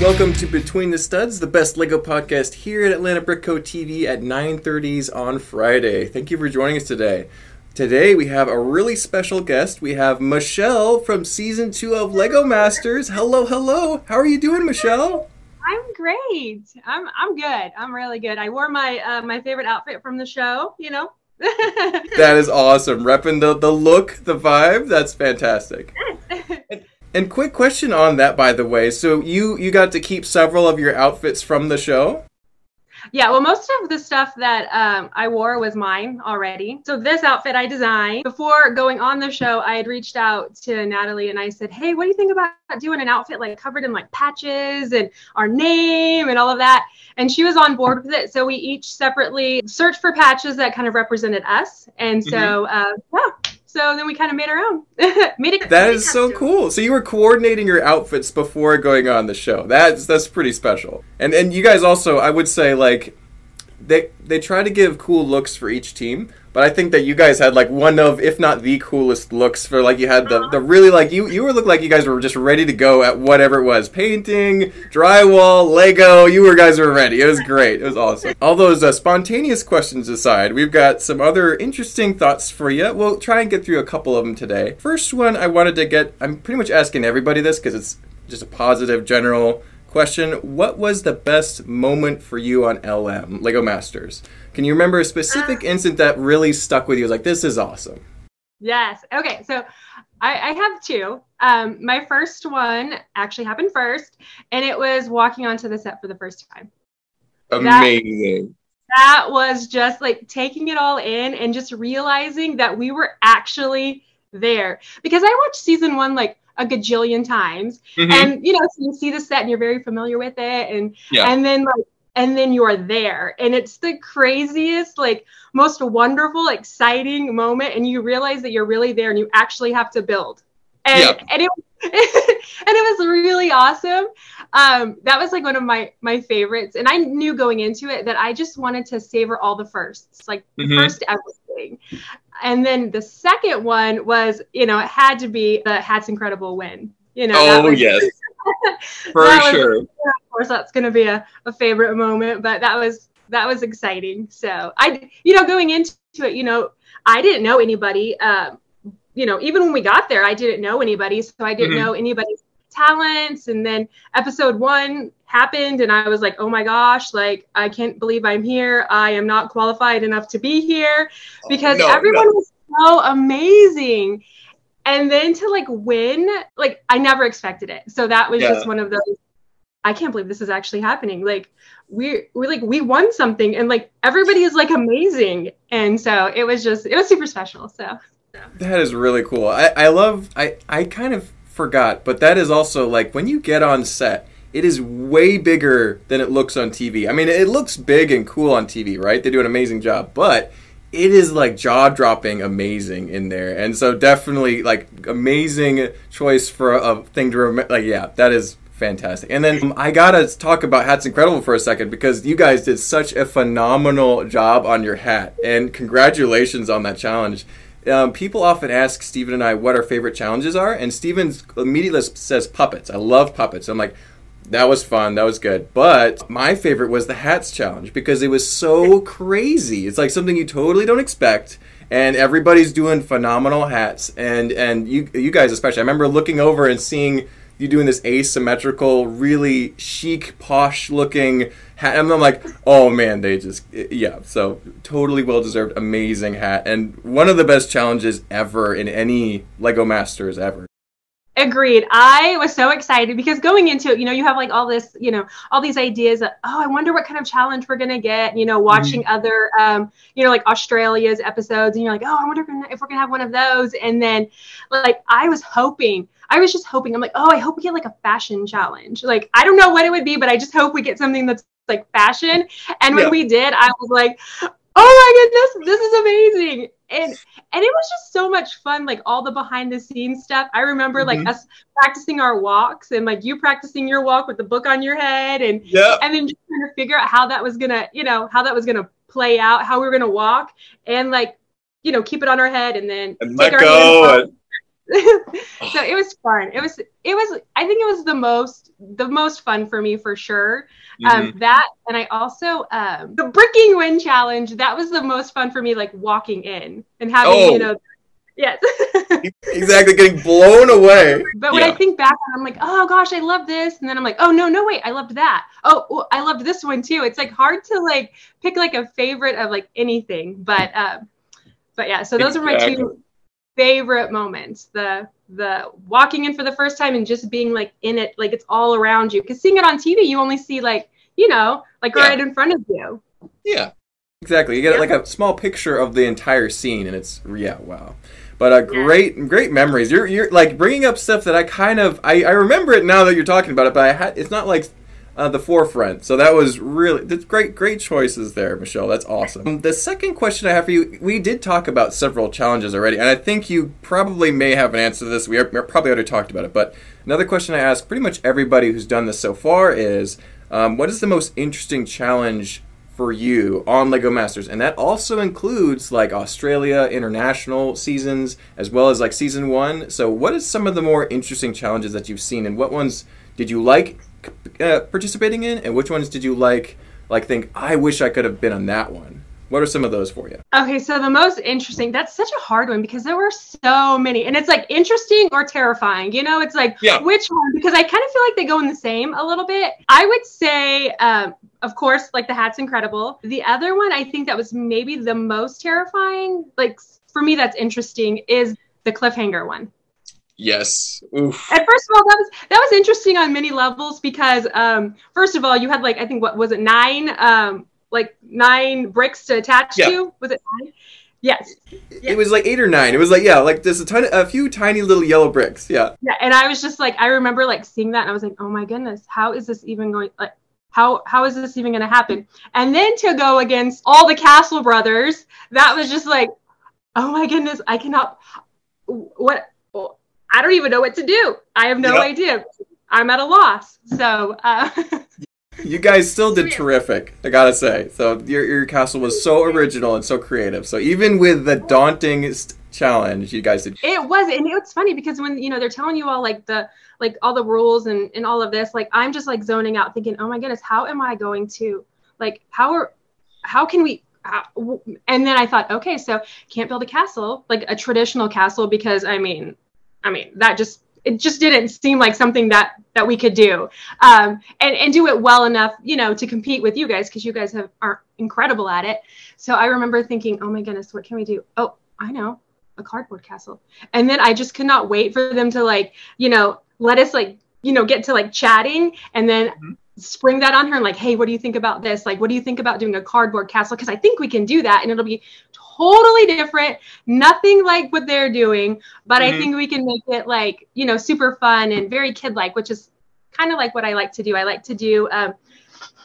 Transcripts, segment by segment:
Welcome to Between the Studs, the best Lego podcast here at Atlanta Brick Co. TV at 9:30s on Friday. Thank you for joining us today. Today we have a really special guest. We have Michelle from season two of Lego Masters. Hello, hello. How are you doing, Michelle? I'm great. I'm I'm good. I'm really good. I wore my uh, my favorite outfit from the show. You know. that is awesome. Repping the the look, the vibe. That's fantastic. And quick question on that, by the way. So you you got to keep several of your outfits from the show. Yeah, well, most of the stuff that um, I wore was mine already. So this outfit I designed before going on the show. I had reached out to Natalie and I said, "Hey, what do you think about doing an outfit like covered in like patches and our name and all of that?" And she was on board with it. So we each separately searched for patches that kind of represented us. And so, mm-hmm. uh, yeah, so then we kind of made our own. made it. That is so cool. So you were coordinating your outfits before going on the show. That's that's pretty special. And and you guys also, I would say, like they they try to give cool looks for each team. But I think that you guys had like one of, if not the coolest looks for like you had the, the really like you you were looked like you guys were just ready to go at whatever it was painting, drywall, Lego. You were guys were ready. It was great. It was awesome. All those uh, spontaneous questions aside, we've got some other interesting thoughts for you. We'll try and get through a couple of them today. First one, I wanted to get. I'm pretty much asking everybody this because it's just a positive general question. What was the best moment for you on LM Lego Masters? Can you remember a specific uh, incident that really stuck with you? Like, this is awesome. Yes. Okay. So I, I have two. Um, my first one actually happened first, and it was walking onto the set for the first time. Amazing. That, that was just like taking it all in and just realizing that we were actually there. Because I watched season one like a gajillion times, mm-hmm. and you know, so you see the set and you're very familiar with it, and yeah. and then like and then you're there. And it's the craziest like most wonderful exciting moment. And you realize that you're really there and you actually have to build. And, and it and it was really awesome. Um, that was like one of my my favorites. And i knew going into it that i just wanted to savor all the firsts like mm-hmm. first everything and then the second one was you know it had to be the hats incredible win you know oh was, yes for sure. Was, of course, that's going to be a, a favorite moment, but that was that was exciting. So I, you know, going into it, you know, I didn't know anybody. Um, you know, even when we got there, I didn't know anybody, so I didn't mm-hmm. know anybody's talents. And then episode one happened, and I was like, oh my gosh, like I can't believe I'm here. I am not qualified enough to be here oh, because oh, no, everyone no. was so amazing and then to like win like i never expected it so that was yeah. just one of those i can't believe this is actually happening like we we like we won something and like everybody is like amazing and so it was just it was super special so that is really cool i i love i i kind of forgot but that is also like when you get on set it is way bigger than it looks on tv i mean it looks big and cool on tv right? They do an amazing job but it is like jaw dropping amazing in there. And so definitely like amazing choice for a, thing to remember like yeah that is fantastic. And then um, i gotta talk about hats incredible for a second because you guys did such a phenomenal job on your hat and congratulations on that challenge. Um, people often ask Steven and I what our favorite challenges are, and Steven's immediately says puppets. I love puppets. I'm like, that was fun. That was good. But my favorite was the hats challenge because it was so crazy. It's like something you totally don't expect and everybody's doing phenomenal hats and and you you guys especially. I remember looking over and seeing you doing this asymmetrical, really chic, posh looking hat. And I'm like, oh man, they just, yeah. So totally well deserved, amazing hat. And one of the best challenges ever in any Lego Masters ever. Agreed. I was so excited because going into it, you know, you have like all this, you know, all these ideas of, oh, I wonder what kind of challenge we're gonna get. You know, mm-hmm. watching mm-hmm. other, um, you know, like Australia's episodes, and you're like, oh, I wonder if we're gonna have one of those. And then, like, I was hoping, I was just hoping, I'm like, oh, I hope we get like a fashion challenge. Like, I don't know what it would be, but I just hope we get something that's like fashion. And when yeah. we did, I was like, oh my goodness, this is amazing. And and it was just so much fun, like all the behind the scenes stuff. I remember mm-hmm. like us practicing our walks and like you practicing your walk with the book on your head and yeah. and then just trying to figure out how that was gonna, you know, how that was gonna play out, how we were gonna walk and like, you know, keep it on our head and then and let go. so it was fun. It was it was I think it was the most the most fun for me for sure. Um, mm-hmm. that and I also um, the bricking win challenge that was the most fun for me like walking in and having oh. you know Yes. exactly, getting blown away. But when yeah. I think back, I'm like, oh gosh, I love this, and then I'm like, oh no, no wait, I loved that. Oh, well, I loved this one too. It's like hard to like pick like a favorite of like anything, but um, but yeah. So those exactly. are my two favorite moments. The the walking in for the first time and just being like in it, like it's all around you. Because seeing it on TV, you only see like you know, like yeah. right in front of you. Yeah. Exactly. You get yeah. like a small picture of the entire scene, and it's yeah, wow. But uh, great, yeah. great memories. You're, you're like bringing up stuff that I kind of I, I remember it now that you're talking about it, but I had it's not like uh, the forefront. So that was really that's great, great choices there, Michelle. That's awesome. The second question I have for you, we did talk about several challenges already, and I think you probably may have an answer to this. We are, probably already talked about it, but another question I ask pretty much everybody who's done this so far is, um, what is the most interesting challenge for you on Lego Masters, and that also includes like Australia international seasons as well as like season one. So, what is some of the more interesting challenges that you've seen, and what ones did you like uh, participating in, and which ones did you like like think I wish I could have been on that one? What are some of those for you? Okay, so the most interesting, that's such a hard one because there were so many. And it's like interesting or terrifying. You know, it's like yeah. which one? Because I kind of feel like they go in the same a little bit. I would say, um, of course, like the hat's incredible. The other one I think that was maybe the most terrifying, like for me, that's interesting, is the cliffhanger one. Yes. Oof. And first of all, that was that was interesting on many levels because um, first of all, you had like I think what was it nine um, like nine bricks to attach yeah. to. Was it nine? Yes. It was like eight or nine. It was like yeah, like there's a ton, a few tiny little yellow bricks. Yeah. Yeah, and I was just like, I remember like seeing that, and I was like, oh my goodness, how is this even going? Like, how how is this even going to happen? And then to go against all the Castle brothers, that was just like, oh my goodness, I cannot. What? I don't even know what to do. I have no yep. idea. I'm at a loss. So. Uh, you guys still did terrific, I gotta say. So your your castle was so original and so creative. So even with the daunting challenge, you guys did. It was, and it's funny because when you know they're telling you all like the like all the rules and and all of this, like I'm just like zoning out, thinking, oh my goodness, how am I going to like how are how can we and then I thought, okay, so can't build a castle like a traditional castle because I mean, I mean that just it just didn't seem like something that that we could do. Um, and and do it well enough you know to compete with you guys because you guys have are incredible at it. So i remember thinking oh my goodness what can we do? Oh i know a cardboard castle. And then i just could not wait for them to like you know let us like you know get to like chatting and then mm-hmm. spring that on her and like hey what do you think about this? Like what do you think about doing a cardboard castle? Because i think we can do that and it'll be totally different, nothing like what they're doing, but mm-hmm. I think we can make it like, you know, super fun and very kid like, which is kind of like what I like to do. I like to do um,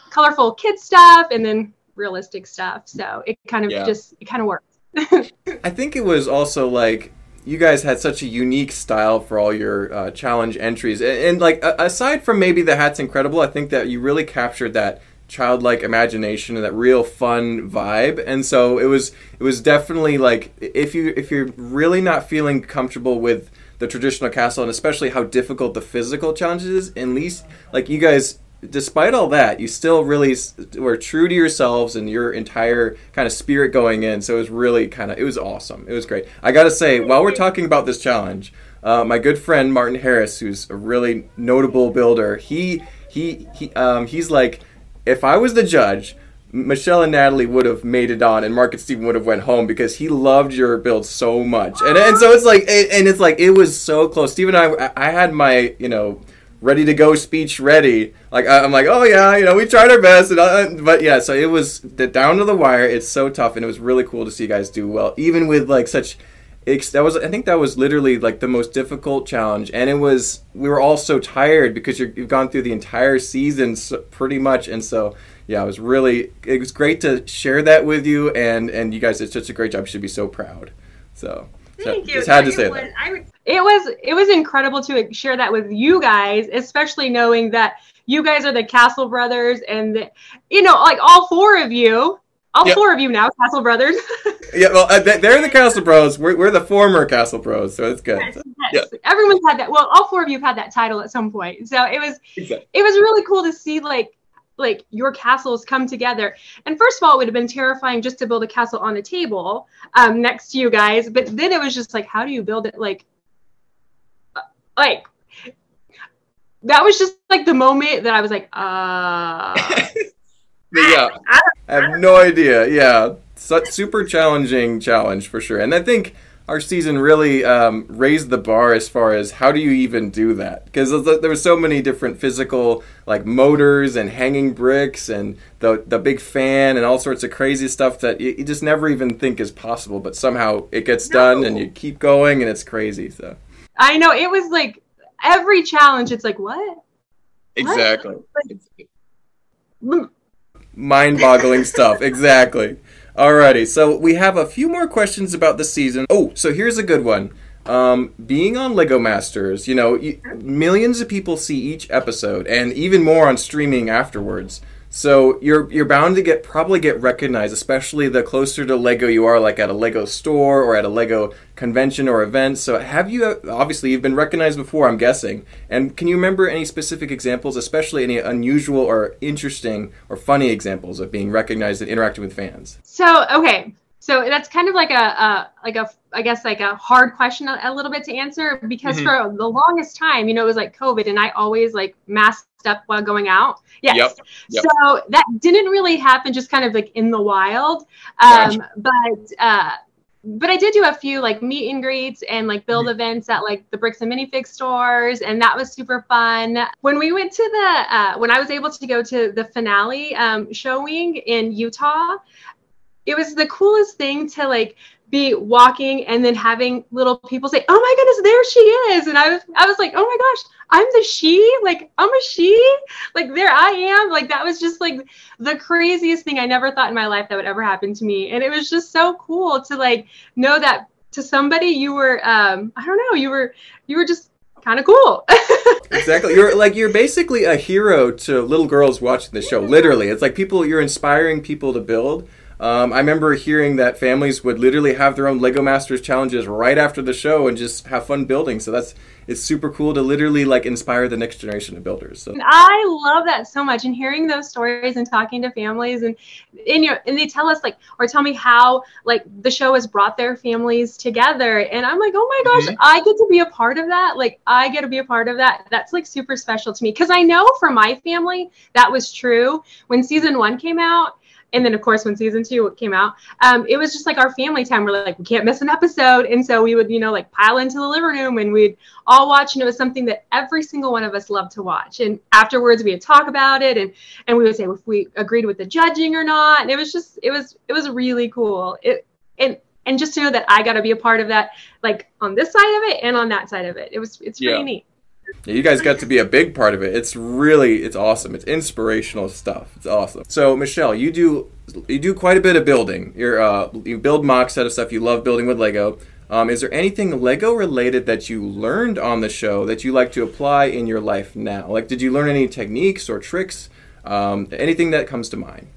colorful kid stuff and then realistic stuff. So it kind of yeah. just, it kind of works. I think it was also like you guys had such a unique style for all your uh, challenge entries, and, and like aside from maybe the hat's incredible, I think that you really captured that childlike imagination and that real fun vibe. And so it was it was definitely like if you if you're really not feeling comfortable with the traditional castle and especially how difficult the physical challenges is at least like you guys despite all that you still really were true to yourselves and your entire kind of spirit going in. So it was really kind of it was awesome. It was great. I gotta say while we're talking about this challenge uh, my good friend martin harris who's a really notable builder he he, he um, he's like if I was the judge, Michelle and Natalie would have made it on, and Mark and Steven would have went home because he loved your build so much, and and so it's like, and it's like it was so close. Steven and I, I had my you know ready to go speech ready. Like I'm like, oh yeah, you know, we tried our best, and uh, but yeah, so it was the down to the wire. It's so tough, and it was really cool to see you guys do well, even with like such. That was I think that was literally like the most difficult challenge, and it was we were all so tired because you have gone through the entire season so, pretty much, and so yeah, it was really it was great to share that with you, and and you guys did such a great job. You should be so proud. So. Thank so, you. Just had to say was, that. Would, it was it was incredible to share that with you guys, especially knowing that you guys are the Castle brothers, and the, you know, like all four of you all yep. four of you now, Castle Brothers. yeah, well, uh, they're the Castle Bros. We're, we're the former Castle Bros, so it's good. Yes, Yes. Yeah. Everyone's had that. Well, all four of you have had that title at some point. So it was exactly. it was really cool to see like like your castles come together. And first of all, it would have been terrifying just to build a castle on a table um, next to you guys. But then it was just like, how do you build it? Like, uh, like that was just like the moment that I was like, uh. yeah, I, I have no idea. Yeah, such super challenging challenge for sure. And I think our season really um, raised the bar as far as how do you even do that because there were so many different physical like motors and hanging bricks and the the big fan and all sorts of crazy stuff that you, you just never even think is possible but somehow it gets no. done and you keep going and it's crazy so i know it was like every challenge it's like what exactly what? Mind-boggling stuff exactly Alrighty, so we have a few more questions about the season. Oh, so here's a good one. Um, being on Lego Masters, you know, millions of people see each episode, and even more on streaming afterwards. So you're you're bound to get probably get recognized, especially the closer to Lego you are, like at a Lego store or at a Lego convention or event. So have you obviously you've been recognized before, I'm guessing. And can you remember any specific examples, especially any unusual or interesting or funny examples of being recognized and interacting with fans? So okay, so that's kind of like a, a like a I guess like a hard question a, a little bit to answer because mm-hmm. for the longest time, you know, it was like COVID, and I always like masked up while going out. Yes. Yep. Yep. So that didn't really happen, just kind of like in the wild. Um, gotcha. But uh, but I did do a few like meet and greets and like build mm-hmm. events at like the bricks and minifig stores, and that was super fun. When we went to the uh, when I was able to go to the finale um, showing in Utah, it was the coolest thing to like be walking and then having little people say, "Oh my goodness, there she is!" And I was, I was like, "Oh my gosh, I'm the she! Like I'm a she! Like there I am! Like that was just like the craziest thing I never thought in my life that would ever happen to me, and it was just so cool to like know that to somebody you were, um, I don't know, you were, you were just kind of cool. exactly. You're like you're basically a hero to little girls watching the show. Literally, it's like people you're inspiring people to build um, I remember hearing that families would literally have their own Lego Masters challenges right after the show and just have fun building. So that's it's super cool to literally like inspire the next generation of builders. So I love that so much, and hearing those stories and talking to families and and you know, and they tell us like or tell me how like the show has brought their families together, and I'm like, oh my gosh, mm-hmm. I get to be a part of that. Like I get to be a part of that. That's like super special to me because I know for my family that was true when season one came out and then of course when season two came out um, it was just like our family time. We're like we can't miss an episode. And so we would you know like pile into the living room and we'd all watch. And it was something that every single one of us loved to watch. And afterwards we would talk about it. And and we would say if we agreed with the judging or not. And it was just it was it was really cool. It and and just to know that i got to be a part of that like on this side of it and on that side of it. It was it's yeah. really neat you guys got to be a big part of it. It's really it's awesome. It's inspirational stuff. It's awesome. So Michelle, you do you do quite a bit of building. You're uh, you build mock set of stuff. You love building with Lego. Um, is there anything Lego related that you learned on the show that you like to apply in your life now? Like, did you learn any techniques or tricks? Um, anything that comes to mind?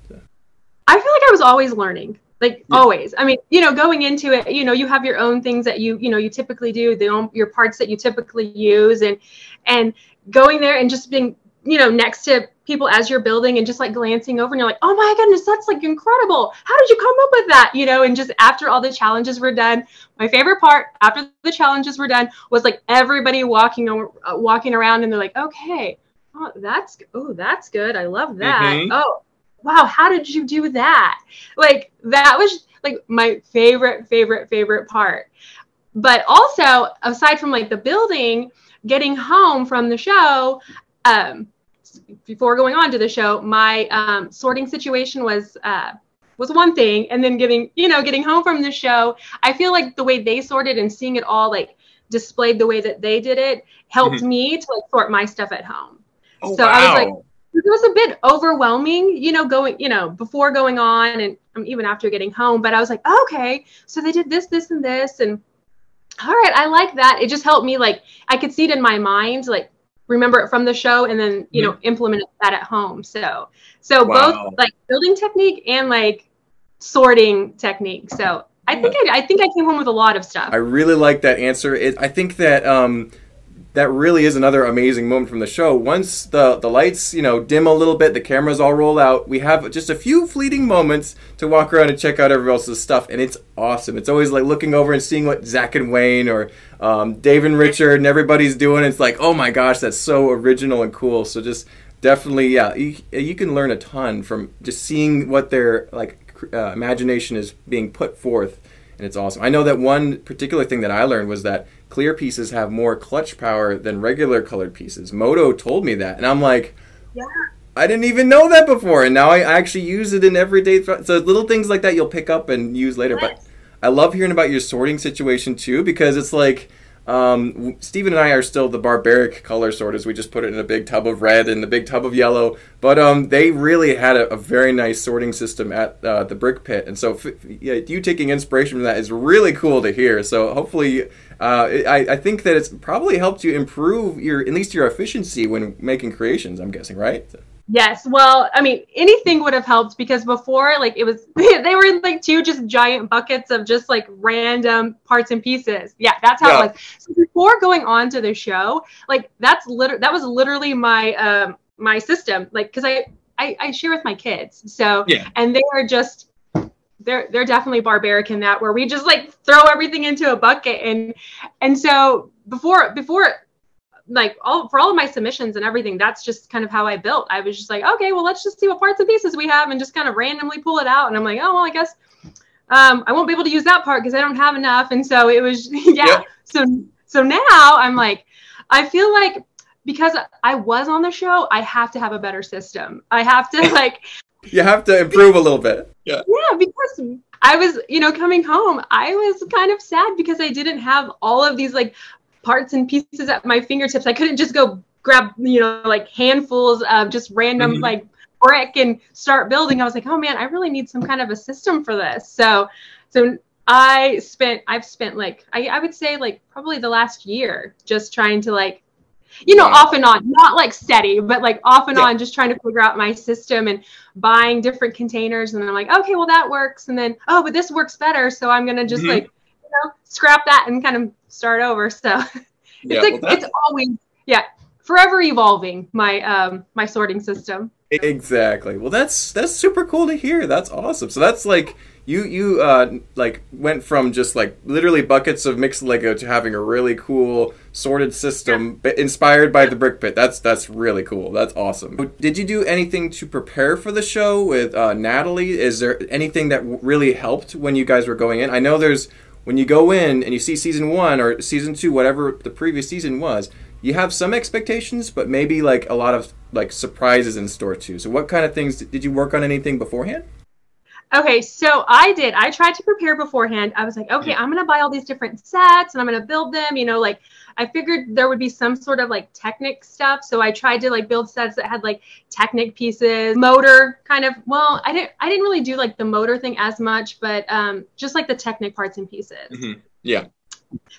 I feel like I was always learning like yeah. always. I mean you know going into it you know you have your own things that you you know you typically do the own, your parts that you typically use and and going there and just being you know next to people as you're building and just like glancing over and you're like oh my goodness that's like incredible. How did you come up with that? You know and just after all the challenges were done my favorite part after the challenges were done was like everybody walking uh, walking around and they're like okay oh that's oh that's good. I love that. Mm-hmm. oh wow, how did you do that? Like that was like my favorite, favorite, favorite part. But also, aside from like the building, getting home from the show, um, before going on to the show, my um, sorting situation was uh, was one thing, and then getting you know getting home from the show, I feel like the way they sorted and seeing it all like displayed the way that they did it helped mm-hmm. me to like sort my stuff at home. Oh, so wow. I was like, it was a bit overwhelming, you know, going, you know, before going on and um, even after getting home. But I was like, okay, so they did this, this, and this, and all right, I like that. It just helped me, like, I could see it in my mind, like, remember it from the show, and then you know, implement that at home. So, so wow. both like building technique and like sorting technique. So I think I, I think I came home with a lot of stuff. I really like that answer. It, I think that um, that really is another amazing moment from the show. Once the the lights, you know, dim a little bit, the cameras all roll out. We have just a few fleeting moments to walk around and check out everybody else's stuff, and it's awesome. It's always like looking over and seeing what Zach and Wayne or um, Dave and Richard and everybody's doing. It's like, oh my gosh, that's so original and cool. So just definitely, yeah, you, you can learn a ton from just seeing what their like uh, imagination is being put forth, and it's awesome. I know that one particular thing that I learned was that clear pieces have more clutch power than regular colored pieces. Moto told me that, and I'm like, yeah. I didn't even know that before, and now I actually use it in everyday. Th- so little things like that you'll pick up and use later. But I love hearing about your sorting situation too, because it's like um, Steven and I are still the barbaric color sorters. We just put it in a big tub of red and a big tub of yellow. But um, they really had a, a, very nice sorting system at uh, the brick pit. And so, f- yeah, you taking inspiration from that is really cool to hear. So hopefully, uh, I, I, think that it's probably helped you improve your at least your efficiency when making creations. I'm guessing, right? Yes. Well, I mean, anything would have helped because before, like, it was, they were in like two just giant buckets of just like random parts and pieces. Yeah, that's how yeah. it was. So before going on to the show, like, that's literally, that was literally my, um, my system. Like, cause I, I, I share with my kids. So, yeah. and they are just, they're, they're definitely barbaric in that where we just like throw everything into a bucket. And, and so before, before like all for all of my submissions and everything that's just kind of how i built. I was just like okay well let's just see what parts and pieces we have and just kind of randomly pull it out. And i'm like oh well i guess um, i won't be able to use that part because i don't have enough. And so it was yeah. Yep. so so now i'm like i feel like because i was on the show i have to have a better system. I have to like you have to improve a little bit. Yeah. Yeah because I was, you know, coming home, I was kind of sad because I didn't have all of these like parts and pieces at my fingertips. I couldn't just go grab, you know, like handfuls of just random mm-hmm. like brick and start building. I was like, oh man, I really need some kind of a system for this. So, so I spent, I've spent like, I, I would say like probably the last year just trying to like, you know, off and on, not like steady, but like off and yeah. on, just trying to figure out my system and buying different containers. And I'm like, okay, well that works. And then, oh, but this works better. So I'm going to just mm-hmm. like, you know, scrap that and kind of start over. So it's yeah, like well, it's always yeah, forever evolving my um my sorting system. Exactly. Well, that's that's super cool to hear. That's awesome. So that's like you you uh like went from just like literally buckets of mixed Lego to having a really cool sorted system yeah. inspired by the brick pit. That's that's really cool. That's awesome. Did you do anything to prepare for the show with uh, Natalie? Is there anything that really helped when you guys were going in? I know there's when you go in and you see season one or season two, whatever the previous season was, you have some expectations, but maybe like a lot of like surprises in store too. So, what kind of things did you work on anything beforehand? Okay, so I did. I tried to prepare beforehand. I was like, okay, I'm gonna buy all these different sets and I'm gonna build them. You know, like I figured there would be some sort of like Technic stuff. So I tried to like build sets that had like Technic pieces, motor kind of. Well, I didn't I didn't really do like the motor thing as much, but um, just like the Technic parts and pieces. Mm-hmm. Yeah.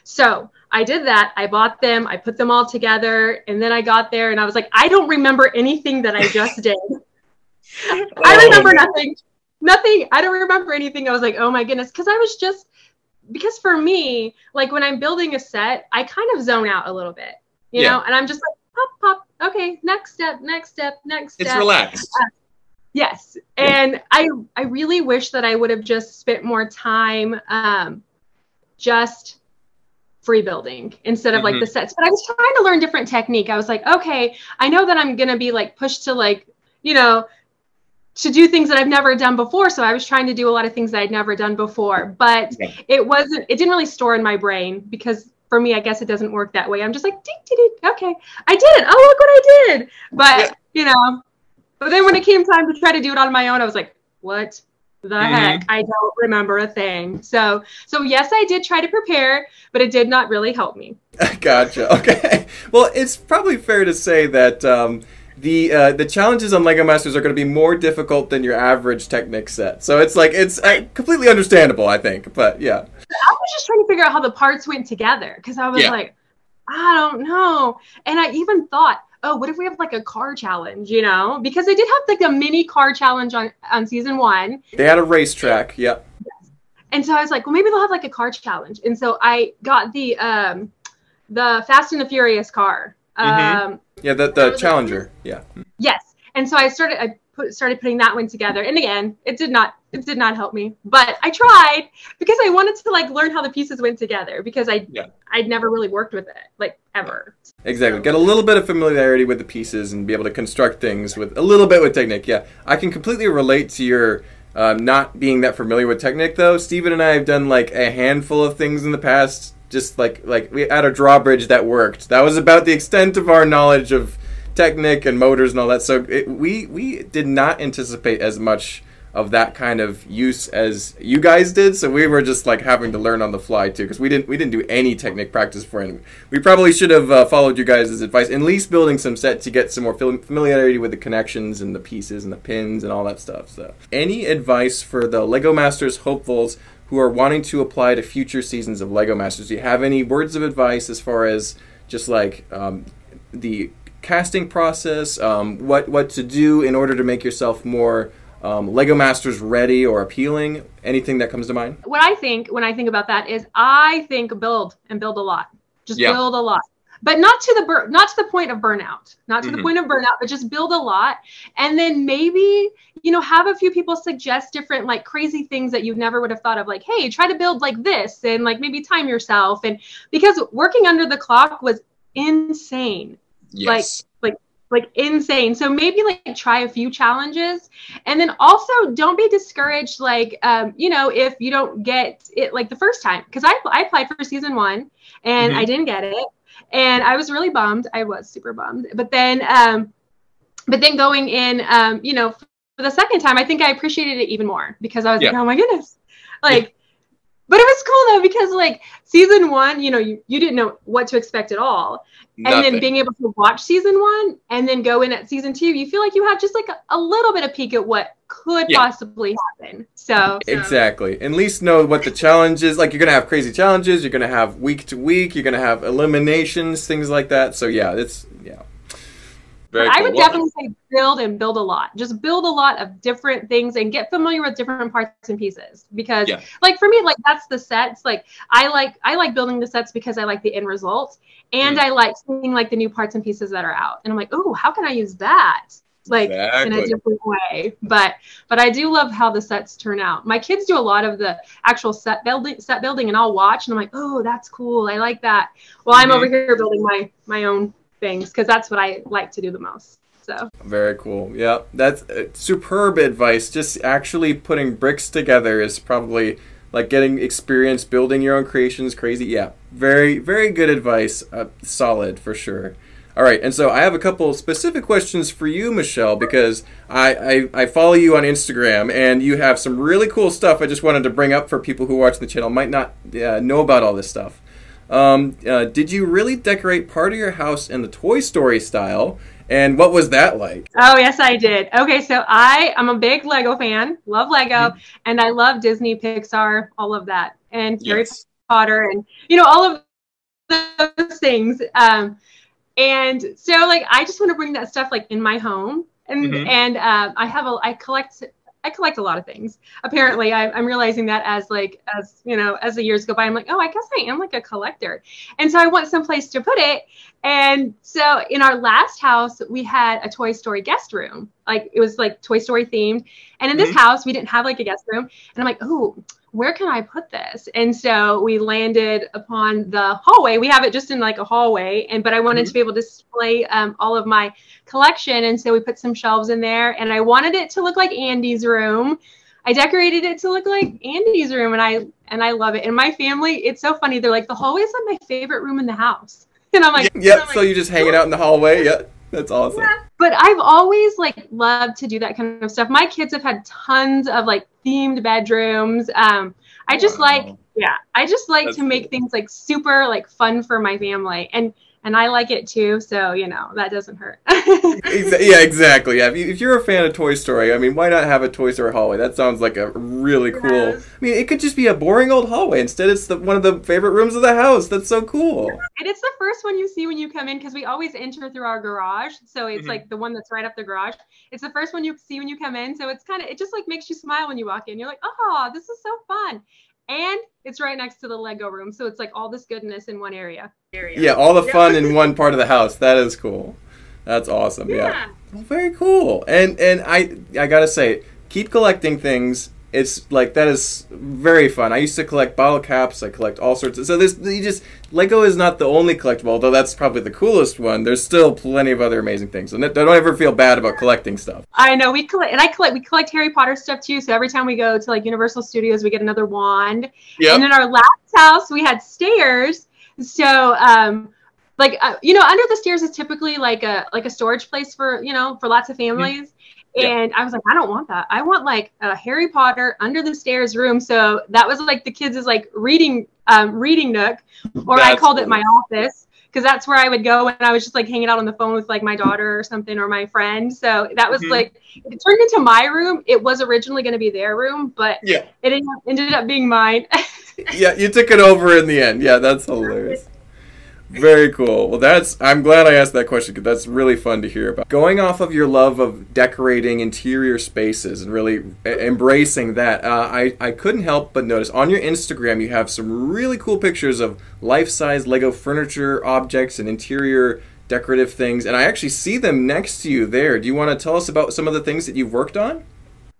So I did that. I bought them. I put them all together, and then I got there and I was like, I don't remember anything that I just did. I oh. remember nothing. Nothing. I don't remember anything. I was like, oh my goodness, because I was just because for me, like when I'm building a set, I kind of zone out a little bit, you yeah. know, and I'm just like pop, pop. Okay, next step, next step, next step. It's relaxed. Uh, yes, and I I really wish that I would have just spent more time, um, just free building instead of mm-hmm. like the sets. But I was trying to learn different technique. I was like, okay, I know that I'm gonna be like pushed to like you know to do things that I've never done before. So I was trying to do a lot of things that I'd never done before, but yeah. it wasn't, it didn't really store in my brain because for me, I guess it doesn't work that way. I'm just like, okay, I did it. Oh, look what I did. But, yeah. you know, but then when it came time to try to do it on my own, I was like, what the mm-hmm. heck? I don't remember a thing. So, so yes, I did try to prepare, but it did not really help me. gotcha. Okay. Well, it's probably fair to say that, um, the uh, the challenges on Lego Masters are going to be more difficult than your average Technic set. So it's like it's uh, completely understandable, I think. But yeah, I was just trying to figure out how the parts went together because I was yeah. like, I don't know, and I even thought, oh, what if we have like a car challenge? You know, because they did have like a mini car challenge on on season one. They had a racetrack. Yep. and so I was like, well, maybe they'll have like a car challenge. And so I got the um, the Fast and the Furious car. Mm-hmm. Um, yeah, the the Challenger. Yeah. Yes, and so I started. I put, started putting that one together, and again, it did not it did not help me, but I tried because I wanted to like learn how the pieces went together because I yeah. I'd never really worked with it like ever. Exactly. Get a little bit of familiarity with the pieces and be able to construct things with a little bit with Technic. Yeah, I can completely relate to your um, not being that familiar with Technic though. Steven and I have done like a handful of things in the past. Just like like we had a drawbridge that worked. That was about the extent of our knowledge of Technic and motors and all that. So it, we we did not anticipate as much of that kind of use as you guys did. So we were just like having to learn on the fly too, because we didn't we didn't do any Technic practice for it. We probably should have uh, followed you guys' advice, at least building some set to get some more familiarity with the connections and the pieces and the pins and all that stuff. So, any advice for the Lego Masters hopefuls who are wanting to apply to future seasons of Lego Masters? Do you have any words of advice as far as just like um, the casting process, um, what what to do in order to make yourself more um, Lego Masters ready or appealing? Anything that comes to mind? What I think when I think about that is I think build and build a lot. Just yeah. build a lot. But not to the bur- not to the point of burnout, not to mm-hmm. the point of burnout, but just build a lot, and then maybe you know have a few people suggest different like crazy things that you never would have thought of, like hey, try to build like this, and like maybe time yourself, and because working under the clock was insane. Yes. Like like insane. So maybe like try a few challenges and then also don't be discouraged like um you know if you don't get it like the first time cuz I I applied for season 1 and mm-hmm. I didn't get it and I was really bummed. I was super bummed. But then um but then going in um you know for the second time I think I appreciated it even more because I was yeah. like oh my goodness. Like yeah. but it was cool though because like season one you know you, you didn't know what to expect at all. Nothing. and then being able to watch season one and then go in at season two you feel like you have just like a, a little bit of peek at what could yeah. possibly happen. So. Exactly. At least know what the challenge is. Like you're gonna have crazy challenges. You're gonna have week to week. You're gonna have eliminations things like that. So yeah it's yeah very I would definitely say build and build a lot. Just build a lot of different things and get familiar with different parts and pieces. Because yeah. like for me, like that's the sets. Like I like I like building the sets because I like the end result. And mm. I like seeing like the new parts and pieces that are out. And I'm like, oh, how can I use that? Like exactly. in a different way. But but I do love how the sets turn out. My kids do a lot of the actual set building set building and I'll watch and I'm like, oh, that's cool. I like that. Well, mm-hmm. I'm over here building my my own things because that's what I like to do the most. So very cool. Yeah, that's uh, superb advice. Just actually putting bricks together is probably like getting experience building your own creations. Crazy. Yeah, very very good advice. Uh, solid for sure. All right, and so I have a couple specific questions for you, Michelle, because I, I, I, follow you on Instagram and you have some really cool stuff I just wanted to bring up for people who watch the channel might not uh, know about all this stuff. Um, uh, did you really decorate part of your house in the Toy Story style? And what was that like? Oh, yes, I did. Okay, so I am a big Lego fan, love Lego, mm-hmm. and I love Disney, Pixar, all of that, and Harry yes. Potter, and you know all of those things. Um, and so, like, I just want to bring that stuff like in my home, and mm-hmm. and uh, I have a I collect I collect a lot of things. Apparently, I, am realizing that as like as you know as the years go by, I'm like, oh, I guess I am like a collector, and so I want some place to put it. And so in our last house, we had a Toy Story guest room, like it was like Toy Story themed. And in this mm-hmm. house, we didn't have like a guest room, and I'm like, oh, where can I put this? And so we landed upon the hallway. We have it just in like a hallway, and but I wanted mm-hmm. to be able to display um, all of my collection, and so we put some shelves in there. And I wanted it to look like Andy's room. I decorated it to look like Andy's room, and I and I love it. And my family, it's so funny. They're like, the hallway is like my favorite room in the house, and I'm like, yep. so you just hanging out in the hallway, yeah. That's awesome. Yeah. But I've always like loved to do that kind of stuff. My kids have had tons of like themed bedrooms. Um, I just wow. like, yeah, I just like That's to make cool. things like super like fun for my family. And and I like it too. So you know that doesn't hurt. yeah, exactly. Yeah, if, you, are a fan of Toy Story, I mean, why not have a Toy Story hallway? That sounds like a really cool. Yes. I mean, it could just be a boring old hallway. Instead, it's the, one of the favorite rooms of the house. That's so cool. And it's the first one you see when you come in because we always enter through our garage. So it's mm-hmm. like the one that's right up the garage. It's the first one you see when you come in. So it's kind of it just like makes you smile when you walk in. You're like, oh, this is so fun and it's right next to the Lego room, so it's like all this goodness in one area. Area. Yeah, all the fun in one part of the house. That is cool. That's awesome. Yeah. yeah. Well, very cool. And and I I gotta say, keep collecting things it's like that is very fun. I used to collect bottle caps. I collect all sorts of. So this you just Lego is not the only collectible, although that's probably the coolest one. There's still plenty of other amazing things, and don't ever feel bad about collecting stuff. I know we collect, and I collect. We collect Harry Potter stuff too. So every time we go to like Universal Studios, we get another wand. Yeah. And in our last house, we had stairs. So um, like uh, you know, under the stairs is typically like a like a storage place for you know for lots of families. Mm-hmm and I was like, I don't want that. I want like a Harry Potter under the stairs room. So that was like the kids' is like reading um, reading nook, or that's I called cool. it my office because that's where I would go when I was just like hanging out on the phone with like my daughter or something or my friend. So that was mm-hmm. like it turned into my room. It was originally going to be their room, but yeah, it ended up being mine. yeah, you took it over in the end. Yeah, that's hilarious. Very cool. Well, that's. I'm glad I asked that question because that's really fun to hear about. Going off of your love of decorating interior spaces and really embracing that, uh, I I couldn't help but notice on your Instagram you have some really cool pictures of life-size Lego furniture objects and interior decorative things, and I actually see them next to you there. Do you want to tell us about some of the things that you've worked on?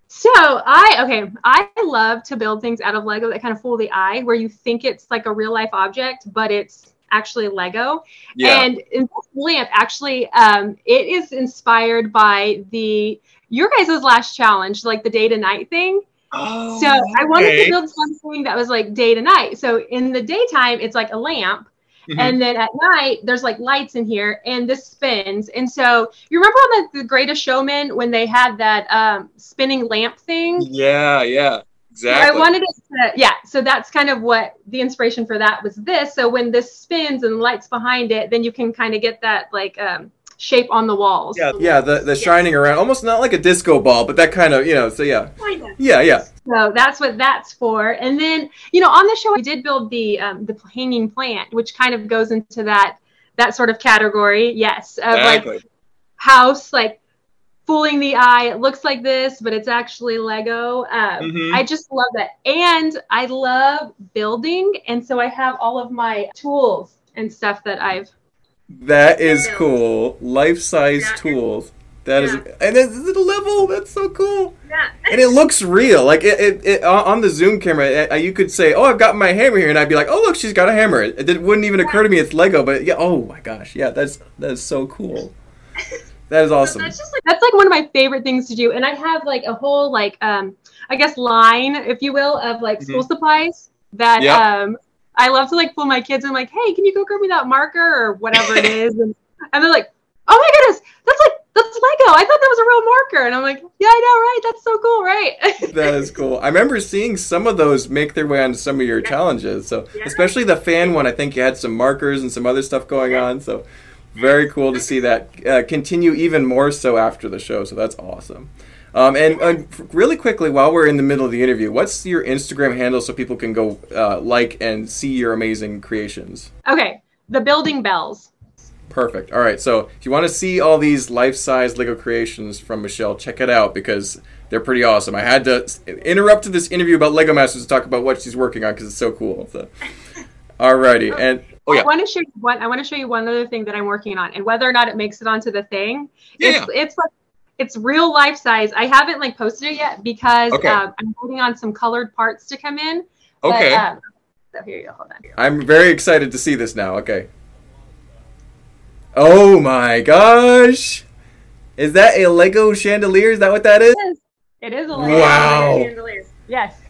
So I okay, I love to build things out of Lego that kind of fool the eye, where you think it's like a real life object, but it's actually Lego. Yeah. And in this lamp, actually, um, it is inspired by the your guys' last challenge, like the day to night thing. Oh, so I wanted okay. to build something that was like day to night. So in the daytime, it's like a lamp. Mm-hmm. And then at night, there's like lights in here, and this spins. And so you remember on the, the Greatest Showman when they had that um, spinning lamp thing? Yeah, yeah. Exactly. I wanted it to, yeah. So that's kind of what the inspiration for that was this. So when this spins and lights behind it, then you can kind of get that like um, shape on the walls. Yeah, yeah, the, the shining around, almost not like a disco ball, but that kind of, you know, so yeah. Yeah, yeah. So that's what that's for. And then, you know, on the show, I did build the um, the hanging plant, which kind of goes into that that sort of category. Yes, of exactly. like house, like fooling the eye. It looks like this, but it's actually Lego. Um, mm-hmm. I just love that. And I love building. And so I have all of my tools and stuff that I've. That is cool. Life size yeah. tools. That yeah. is, and it's at a level. That's so cool. Yeah. and it looks real. Like it, it, it on the Zoom camera, you could say, "Oh, I've got my hammer here," and I'd be like, "Oh, look, she's got a hammer." It, it wouldn't even occur to me it's Lego, but yeah. Oh my gosh, yeah, that's that's so cool. That is awesome. that's just like that's like one of my favorite things to do. And I have like a whole like um I guess line, if you will, of like mm-hmm. school supplies that yep. um I love to like pull my kids and like, hey, can you go grab me that marker or whatever it is? And, and they're like, oh my goodness, that's like that's Lego. I thought that was a real marker. And I'm like, yeah, I know, right? That's so cool, right? that is cool. I remember seeing some of those make their way onto some of your yeah. challenges. So yeah. especially the fan one, I think you had some markers and some other stuff going yeah. on. So very cool to see that uh, continue even more so after the show. So that's awesome. Um, and, and, really quickly, while we're in the middle of the interview, what's your Instagram handle so people can go uh, like and see your amazing creations? Okay, the Building Bells. Perfect. All right. So if you want to see all these life-size Lego creations from Michelle, check it out because they're pretty awesome. I had to interrupt this interview about Lego Masters to talk about what she's working on because it's so cool. So, alrighty, and Oh, yeah. I want to show you one. I want to show you one other thing that I'm working on, and whether or not it makes it onto the thing. Yeah. It's, it's like it's real life size. I haven't like posted it yet because okay. uh, I'm waiting on some colored parts to come in. Okay. But, um, so here you go. Hold on. I'm very excited to see this now. Okay. Oh my gosh! Is that a Lego chandelier? Is that what that is? It is, it is a Lego wow. chandelier. Yes.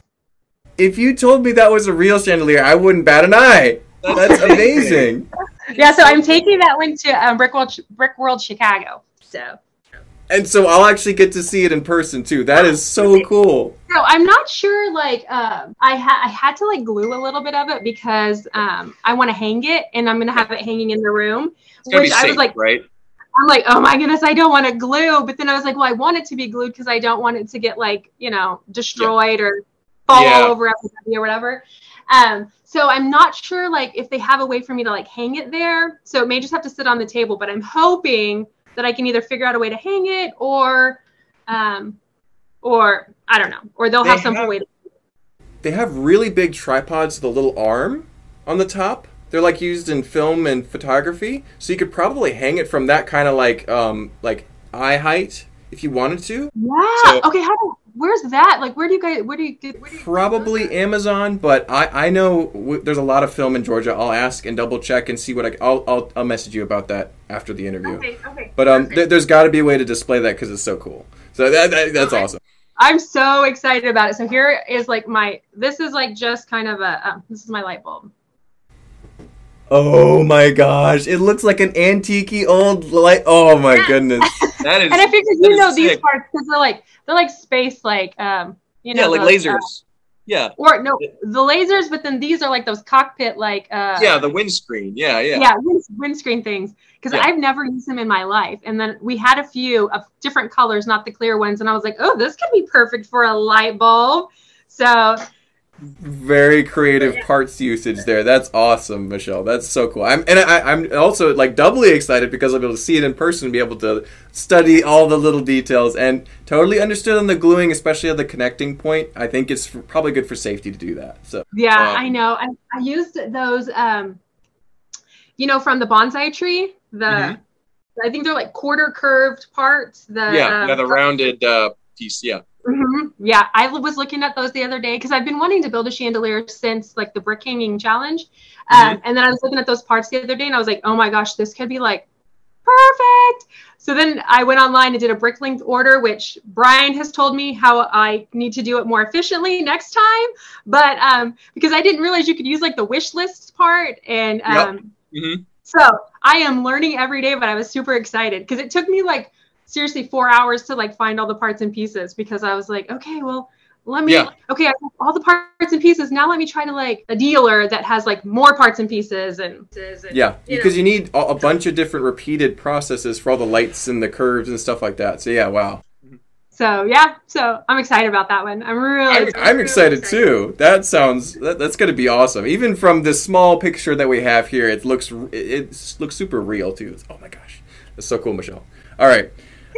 If you told me that was a real chandelier, I wouldn't bat an eye. That's amazing. yeah, so I'm taking that one to um, Brick World, Brick World Chicago. So. And so I'll actually get to see it in person too. That is so cool. No, I'm not sure. Like, uh, I had I had to like glue a little bit of it because um, I want to hang it, and I'm gonna have it hanging in the room. which safe, I was like, right? I'm like, oh my goodness, I don't want to glue. But then I was like, well, I want it to be glued because I don't want it to get like you know destroyed yeah. or fall yeah. over everybody or whatever. Um, so I'm not sure like if they have a way for me to like hang it there. So it may just have to sit on the table, but I'm hoping that I can either figure out a way to hang it or um or I don't know, or they'll they have some have, way to they have really big tripods with a little arm on the top. They're like used in film and photography, so you could probably hang it from that kind of like um like eye height if you wanted to. Yeah. So- okay. How? Do, where's that? Like, where do you guys? Where do you get? Do you Probably Amazon, but I, I know w- there's a lot of film in Georgia. I'll ask and double check and see what I I'll I'll, I'll message you about that after the interview. Okay. Okay. But um, th- there's got to be a way to display that because it's so cool. So that, that that's Okay. awesome. I'm so excited about it. So here is like my. This is like just kind of a. Uh, this is my light bulb. Oh my gosh, it looks like an antique old light. Oh my Yeah. goodness. That is And I figured you is know these parts because they're like they're like space like um you know yeah, like those, uh, lasers. yeah, or no the lasers, but then these are like those cockpit like uh yeah, the windscreen. Yeah, yeah. yeah, wind, windscreen things because Yeah. I've never used them in my life. And then we had a few of different colors, not the clear ones, and I was like, oh, this could be perfect for a light bulb. So Very creative parts usage there. That's awesome, Michelle. That's so cool. I'm and I, I'm also like doubly excited because I'll be able to see it in person and be able to study all the little details and totally understood on the gluing, especially at the connecting point. I think it's f- probably good for safety to do that. So yeah, Um, I know. I, I used those, um, you know, from the bonsai tree. The Mhm. I think they're like quarter curved parts. The yeah, um, yeah, the rounded uh, piece. Yeah, Mhm. Yeah, I was looking at those the other day because I've been wanting to build a chandelier since like the brick hanging challenge. Um, and then I was looking at those parts the other day and I was like, oh my gosh, this could be like perfect. So then I went online and did a BrickLink order, which Brian has told me how I need to do it more efficiently next time. But um, because I didn't realize you could use like the wish list part. And Yep. um, Mhm. so I am learning every day, but I was super excited because it took me like seriously four hours to like find all the parts and pieces because I was like, okay, well, let me, Yeah. okay, I have all the parts and pieces. Now let me try to like a dealer that has like more parts and pieces and, and yeah, you because know. you need a, a bunch of different repeated processes for all the lights and the curves and stuff like that. So yeah, wow. So yeah, so I'm excited about that one. I'm really, I'm, I'm really excited too. That sounds that, that's going to be awesome. Even from this small picture that we have here, it looks it, it looks super real too. It's, oh my gosh, that's so cool, Michelle. All right.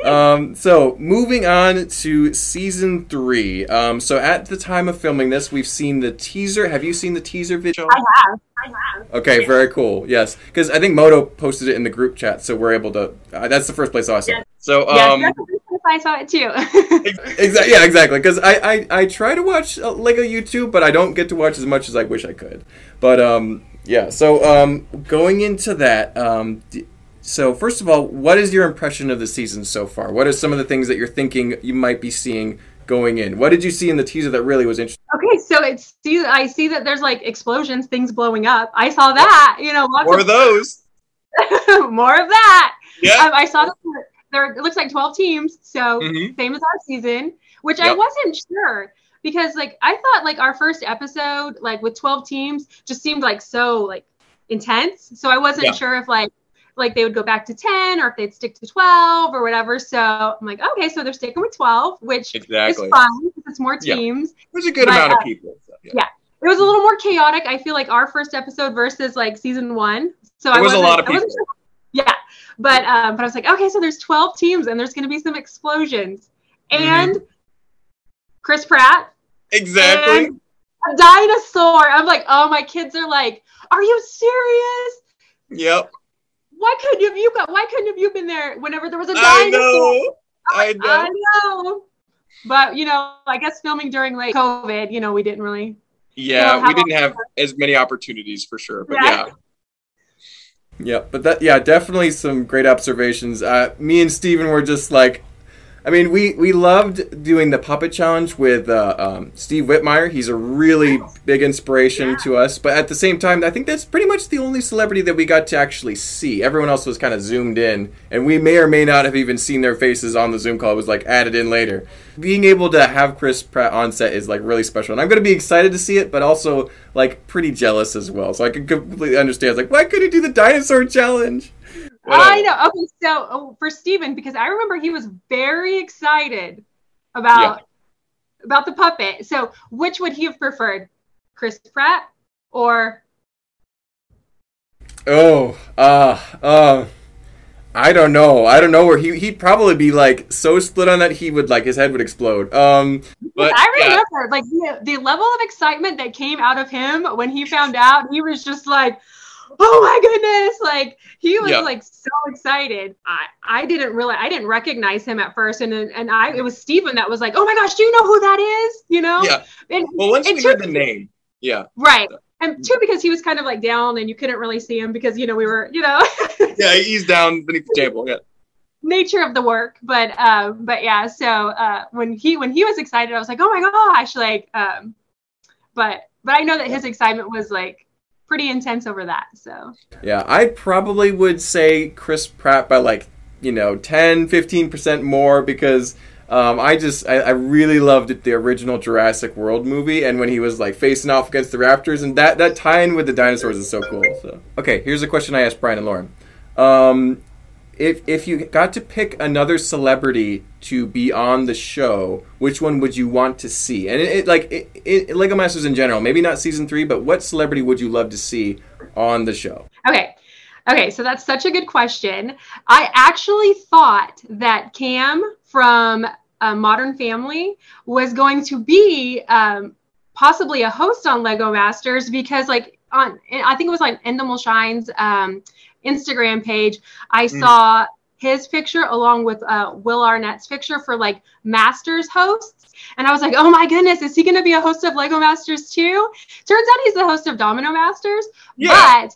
Um, so moving on to season three. Um, so at the time of filming this, we've seen the teaser. Have you seen the teaser video? I have, I have. Okay, very cool. Yes, because I think Moto posted it in the group chat, so we're able to. Uh, that's the first place I saw. it. So yes, um, that's the first time I saw it too. Exactly. Yeah, exactly. Because I, I I try to watch uh, Lego YouTube, but I don't get to watch as much as I wish I could. But um, yeah. So um, going into that, um, d- so first of all, what is your impression of the season so far? What are some of the things that you're thinking you might be seeing going in? What did you see in the teaser that really was interesting? okay, so it's see, I see that there's like explosions, things blowing up. I saw that, you know, lots more of of those. more of that. Yeah. Um, I saw that there, there it looks like 12 teams, so Mhm. same as our season, which I wasn't sure because like I thought like our first episode like with 12 teams just seemed like so like intense. So I wasn't Yeah. sure if like like they would go back to 10 or if they'd stick to 12 or whatever. So I'm like, okay, so they're sticking with 12, which Exactly. is fine because it's more Yeah. teams. There's a good But, amount of uh, people. So, yeah. yeah. It was a little more chaotic. I feel like our first episode versus like season one. So I There was a lot of people. sure- Yeah, but um, but I was like, okay, so there's 12 teams and there's going to be some explosions Mm-hmm. and Chris Pratt Exactly. a dinosaur. I'm like, oh, my kids are like, are you serious? Yep. Why couldn't have you got? Why couldn't have you been there whenever there was a dinosaur? know. I know. I know. But you know, I guess filming during like COVID, you know, we didn't really. Yeah, we didn't have as many opportunities for sure, but Yeah. yeah. Yeah, but that yeah, definitely some great observations. Uh, me and Steven were just like, I mean, we we loved doing the puppet challenge with uh, um, Steve Whitmire. He's a really big inspiration to us. But at the same time, I think that's pretty much the only celebrity that we got to actually see. Everyone else was kind of zoomed in, and we may or may not have even seen their faces on the Zoom call. It was like added in later. Being able to have Chris Pratt on set is like really special, and I'm going to be excited to see it, but also like pretty jealous as well. So I can completely understand. It's like, why couldn't you do the dinosaur challenge? I know. Okay, so oh, for Steven, because I remember he was very excited about about the puppet. So which would he have preferred, Chris Pratt or? Oh, uh, uh, I don't know. I don't know where he he'd probably be like so split on that he would like his head would explode. Um, But I yeah, remember like the, the level of excitement that came out of him when he found out. He was just like, "Oh my goodness!" Like he was Yeah. like so excited. I I didn't really I didn't recognize him at first, and and I it was stephen that was like, "Oh my gosh, do you know who that is?" You know? yeah. And, Well, once and we heard the name, yeah, right. And two, because he was kind of like down and you couldn't really see him because, you know, we were, you know, yeah, he's down beneath the table. Yeah, nature of the work. But, um, but yeah, so, uh, when he, when he was excited, I was like, oh my gosh, like, um, but, but I know that his excitement was like pretty intense over that. So, yeah, I probably would say Chris Pratt by like you know 10, 15 percent more because. Um, I just I, I really loved the original Jurassic World movie, and when he was like facing off against the raptors, and that that tie-in with the dinosaurs is so cool. So okay, here's a question I asked Brian and Lauren. Um, if if you got to pick another celebrity to be on the show, which one would you want to see? And it, it like it, it, Lego Masters in general, maybe not season three, but what celebrity would you love to see on the show? okay. Okay. So that's such a good question. I actually thought that Cam from uh, Modern Family was going to be, um, possibly a host on Lego Masters because like on I think it was like Endemol Shine's um, Instagram page, I Mm. saw his picture along with uh, Will Arnett's picture for like Masters hosts. And I was like, oh my goodness, is he going to be a host of Lego Masters too? Turns out he's the host of Domino Masters. yeah. But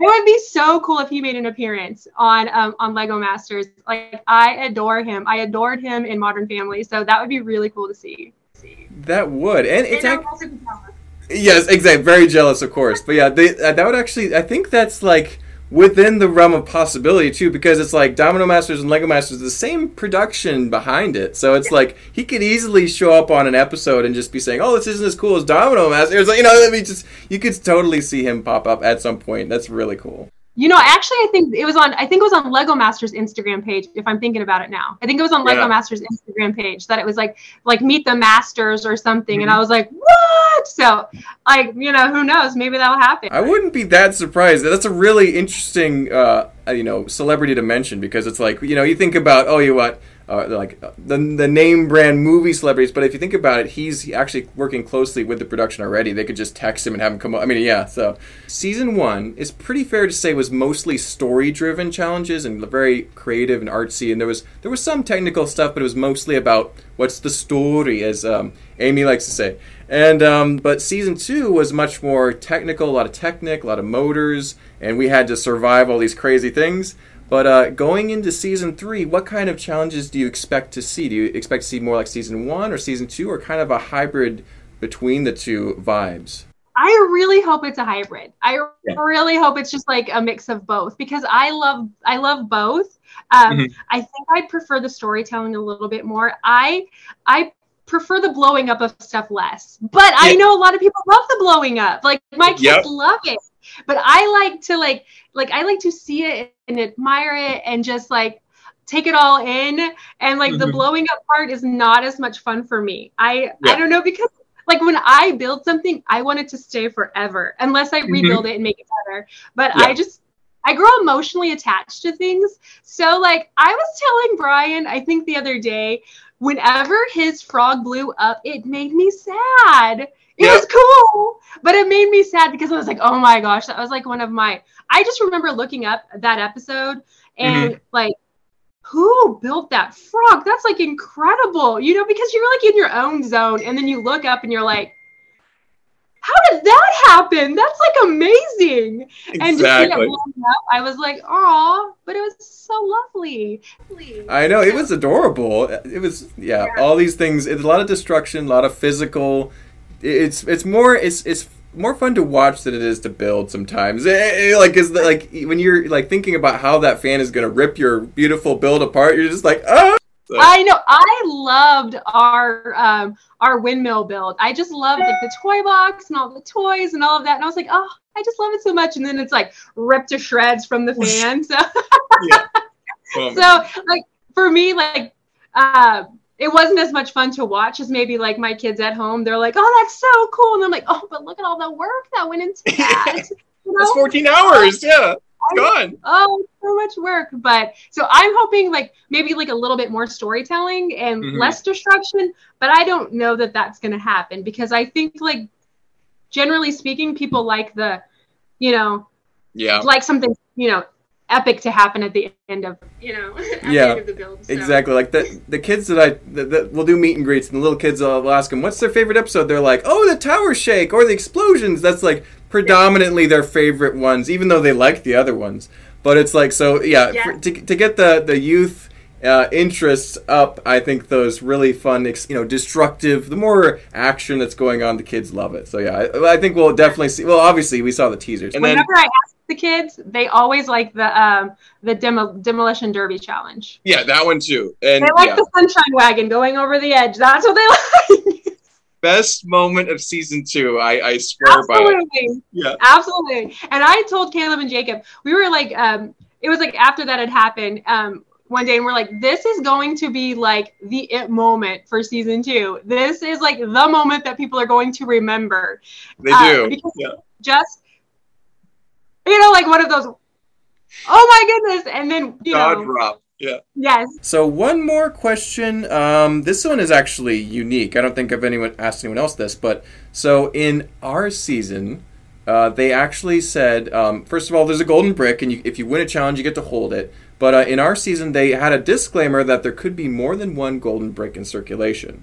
it would be so cool if he made an appearance on um, on Lego Masters. Like I adore him. I adored him in Modern Family. So that would be really cool to see. That would, and it's And ac- I'm also jealous. Yes, exactly. Very jealous, of course. But yeah, they, uh, that would actually. I think that's like within the realm of possibility too, because it's like Domino Masters and Lego Masters, the same production behind it. So it's like he could easily show up on an episode and just be saying, "Oh, this isn't as cool as Domino Masters." Like, you know, I mean, just you could totally see him pop up at some point. That's really cool. You know, actually, I think it was on. I think it was on Lego Masters Instagram page. If I'm thinking about it now, I think it was on Lego Yeah. Masters Instagram page that it was like like meet the masters or something, and Mhm. I was like, what? So, like, you know, who knows? Maybe that'll happen. I wouldn't be that surprised. That's a really interesting, uh, uh, you know, celebrity to mention because it's like you know you think about oh you what. Uh, like uh, the the name brand movie celebrities, but if you think about it, he's actually working closely with the production already. They could just text him and have him come. up. I mean, yeah. So season one is pretty fair to say was mostly story driven challenges and very creative and artsy. And there was there was some technical stuff, but it was mostly about what's the story, as um, Amy likes to say. And um, but season two was much more technical, a lot of technic, a lot of motors, and we had to survive all these crazy things. But uh, going into season three, what kind of challenges do you expect to see? Do you expect to see more like season one or season two, or kind of a hybrid between the two vibes? I really hope it's a hybrid. I Yeah. really hope it's just like a mix of both because I love I love both. Um, Mhm. I think I'd prefer the storytelling a little bit more. I I prefer the blowing up of stuff less, but I know a lot of people love the blowing up. Like my kids Yep. love it, but I like to like like I like to see it and admire it and just like take it all in and like the Mhm. blowing up part is not as much fun for me i Yeah. i don't know because like when i build something i want it to stay forever unless i Mhm. rebuild it and make it better but Yeah. i just i grow emotionally attached to things so like i was telling brian i think the other day whenever his frog blew up it made me sad it Yep. was cool but it made me sad because i was like oh my gosh that was like one of my i just remember looking up that episode and mm-hmm. like who built that frog that's like incredible you know because you're like in your own zone and then you look up and you're like how did that happen that's like amazing and just it Exactly. up i was like oh but it was so lovely I know it was adorable. It was yeah, all these things. It's a lot of destruction, a lot of physical. It's it's more it's it's more fun to watch than it is to build sometimes. Eh, eh, Like is like when you're like thinking about how that fan is gonna rip your beautiful build apart, you're just like ah. So- I know. I loved our um, our windmill build. I just loved like the toy box and all the toys and all of that. And I was like, oh, I just love it so much. And then it's like ripped to shreds from the fan. So Oh my so like for me, like uh, it wasn't as much fun to watch as maybe like my kids at home. They're like, oh, that's so cool. And I'm like, oh, but look at all the work that went into that. You That's 14 hours. Yeah. gone. Oh, so much work. But so I'm hoping like maybe like a little bit more storytelling and Mhm. less destruction. But I don't know that that's going to happen because I think like generally speaking, people like the, you know, Yeah. like something you know epic to happen at the end of you know at Yeah, the end of the build. So. Exactly. Like the the kids that I that, that we'll do meet and greets, and the little kids I'll ask them, "What's their favorite episode?" They're like, "Oh, the tower shake or the explosions." That's like predominantly their favorite ones, even though they like the other ones. But it's like so, yeah. Yeah. For, to to get the the youth. Uh, interests up. I think those really fun, you know, destructive. The more action that's going on, the kids love it. So yeah, I, I think we'll definitely see. Well, obviously we saw the teasers. And then- I ask the kids, they always like the um the demo, demolition derby challenge. Yeah, that one too. And They like yeah, the sunshine wagon going over the edge. That's what they like. best moment of season two. I, I swear by it. Yeah. Absolutely. And I told Caleb and Jacob, we were like, um, it was like after that had happened, um, one day, and we're like, this is going to be like the it moment for season two. This is like the moment that people are going to remember. They Uh, do. because Yeah. Just, you know, like one of those, oh my goodness. And then, you Jaw know, drop. Yeah. yes. So one more question. Um, this one is actually unique. I don't think I've anyone asked anyone else this, but so in our season, uh, they actually said um, first of all, there's a golden brick, and you, if you win a challenge, you get to hold it. But uh, in our season, they had a disclaimer that there could be more than one golden brick in circulation.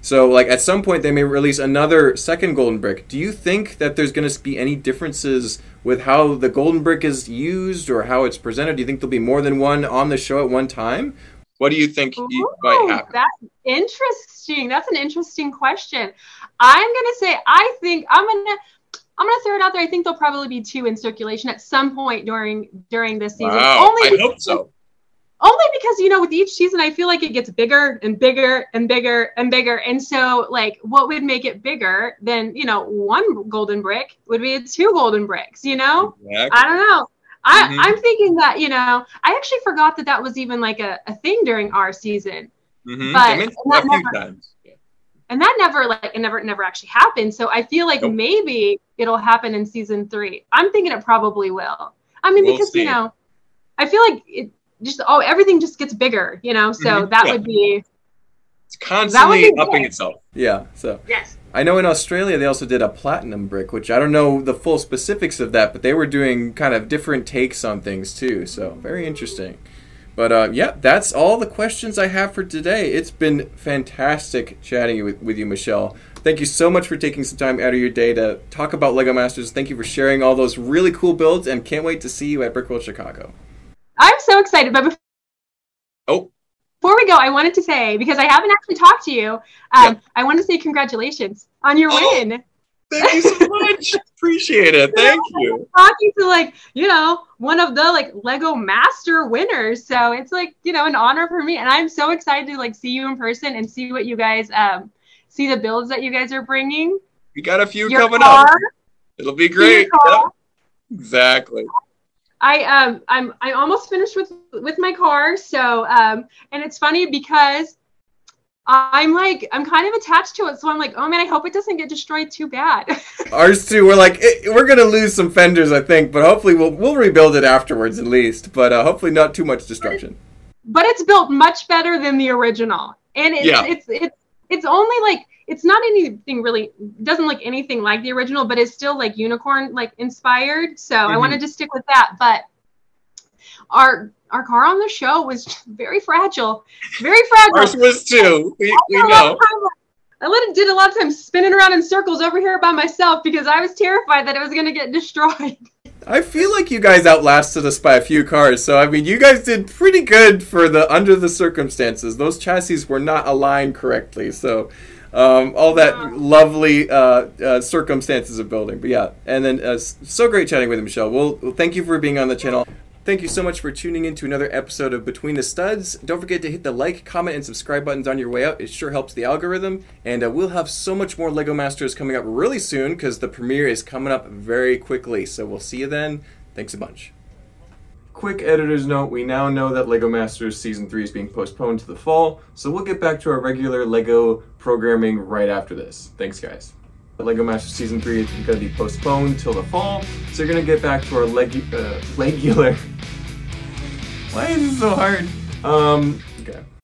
So, like at some point, they may release another second golden brick. Do you think that there's going to be any differences with how the golden brick is used or how it's presented? Do you think there'll be more than one on the show at one time? What do you think Ooh, might happen? That's interesting. That's an interesting question. I'm gonna say I think I'm gonna I'm gonna throw it out there. I think there'll probably be two in circulation at some point during during this season. Wow, only I hope so. Only because you know with each season I feel like it gets bigger and bigger and bigger and bigger. And so like what would make it bigger than you know one golden brick would be two golden bricks. You know. Exactly. I don't know. I, Mhm. I'm thinking that, you know, I actually forgot that that was even like a, a thing during our season. Mhm. but mentioned that it a few never-. And that never, like, it never, never actually happened. So I feel like Nope. maybe it'll happen in season three. I'm thinking it probably will. I mean, We'll because, see. you know, I feel like it just, oh, everything just gets bigger, you know? So Mhm. that Yeah. would be, It's constantly be upping great. itself. Yeah. So yes. I know in Australia they also did a platinum brick, which I don't know the full specifics of that, but they were doing kind of different takes on things too. So very interesting. But uh, yeah, that's all the questions I have for today. It's been fantastic chatting with, with you, Michelle. Thank you so much for taking some time out of your day to talk about Lego Masters. Thank you for sharing all those really cool builds, and can't wait to see you at Brickworld Chicago. I'm so excited. But before Oh, Before we go, I wanted to say because I haven't actually talked to you, um, Yeah. I want to say congratulations on your Oh. win. thank you so much. Appreciate it. Thank you. talking to like you know one of the like lego master winners so it's like you know an honor for me and i'm so excited to like see you in person and see what you guys um see the builds that you guys are bringing We got a few your coming car, up. It'll be great. Yep. Exactly. I um i'm i'm almost finished with with my car so um and it's funny because i'm like i'm kind of attached to it so i'm like oh man i hope it doesn't get destroyed too bad Ours too. We're like we're gonna lose some fenders, I think, but hopefully we'll we'll rebuild it afterwards at least. But uh, hopefully not too much destruction. but it's built much better than the original and it's Yeah. it's it's it's only like it's not anything really doesn't look anything like the original but it's still like unicorn like inspired so i Mhm. wanted to stick with that but our our car on the show was very fragile very fragile Ours was too. We, we I spent a lot know. I let it did a lot of time spinning around in circles over here by myself because I was terrified that it was going to get destroyed. I feel like you guys outlasted us by a few cars, so I mean, you guys did pretty good for the under the circumstances. Those chassis were not aligned correctly, so um, all that lovely uh, uh, circumstances of building. But yeah, and then uh, so great chatting with you, Michelle. Well, well, thank you for being on the channel. Thank you so much for tuning in to another episode of Between the Studs. Don't forget to hit the like, comment, and subscribe buttons on your way out. It sure helps the algorithm. And uh, we'll have so much more LEGO Masters coming up really soon because the premiere is coming up very quickly. So we'll see you then. Thanks a bunch. Quick editor's note we now know that LEGO Masters Season 3 is being postponed to the fall, so we'll get back to our regular LEGO programming right after this. Thanks, guys. Lego Masters Season 3 is going to be postponed till the fall, so you're going to get back to our legu- uh, regular. Why is it so hard? Um,